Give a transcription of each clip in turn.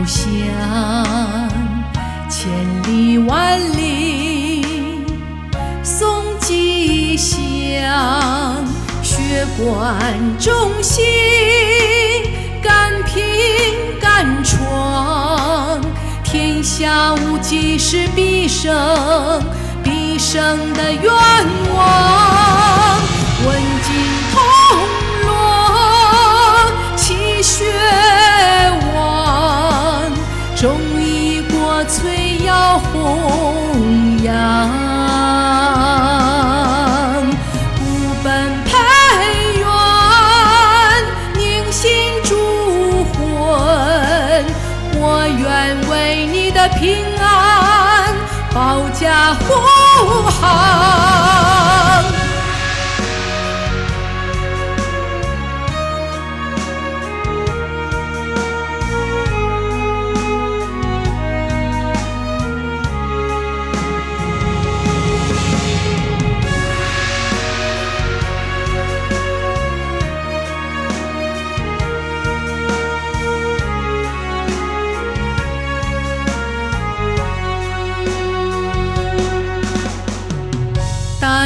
故乡，千里万里送吉祥，血贯中心，敢拼敢闯，天下无极是必胜，必胜的愿望。问尽义国粹要弘扬。孤本培元，凝心铸魂，我愿为你的平安保驾护航。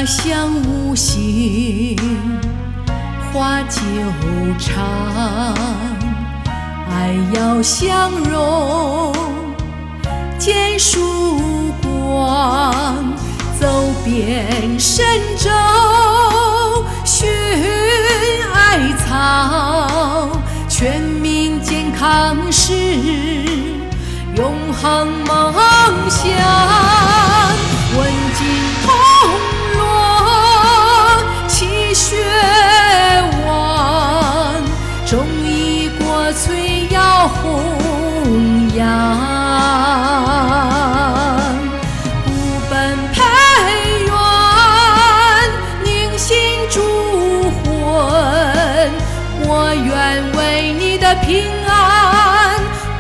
大象无形，花久长，爱要相融，见曙光，走遍神州，寻艾草，全民健康是永恒梦想。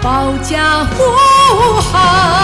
保驾护航。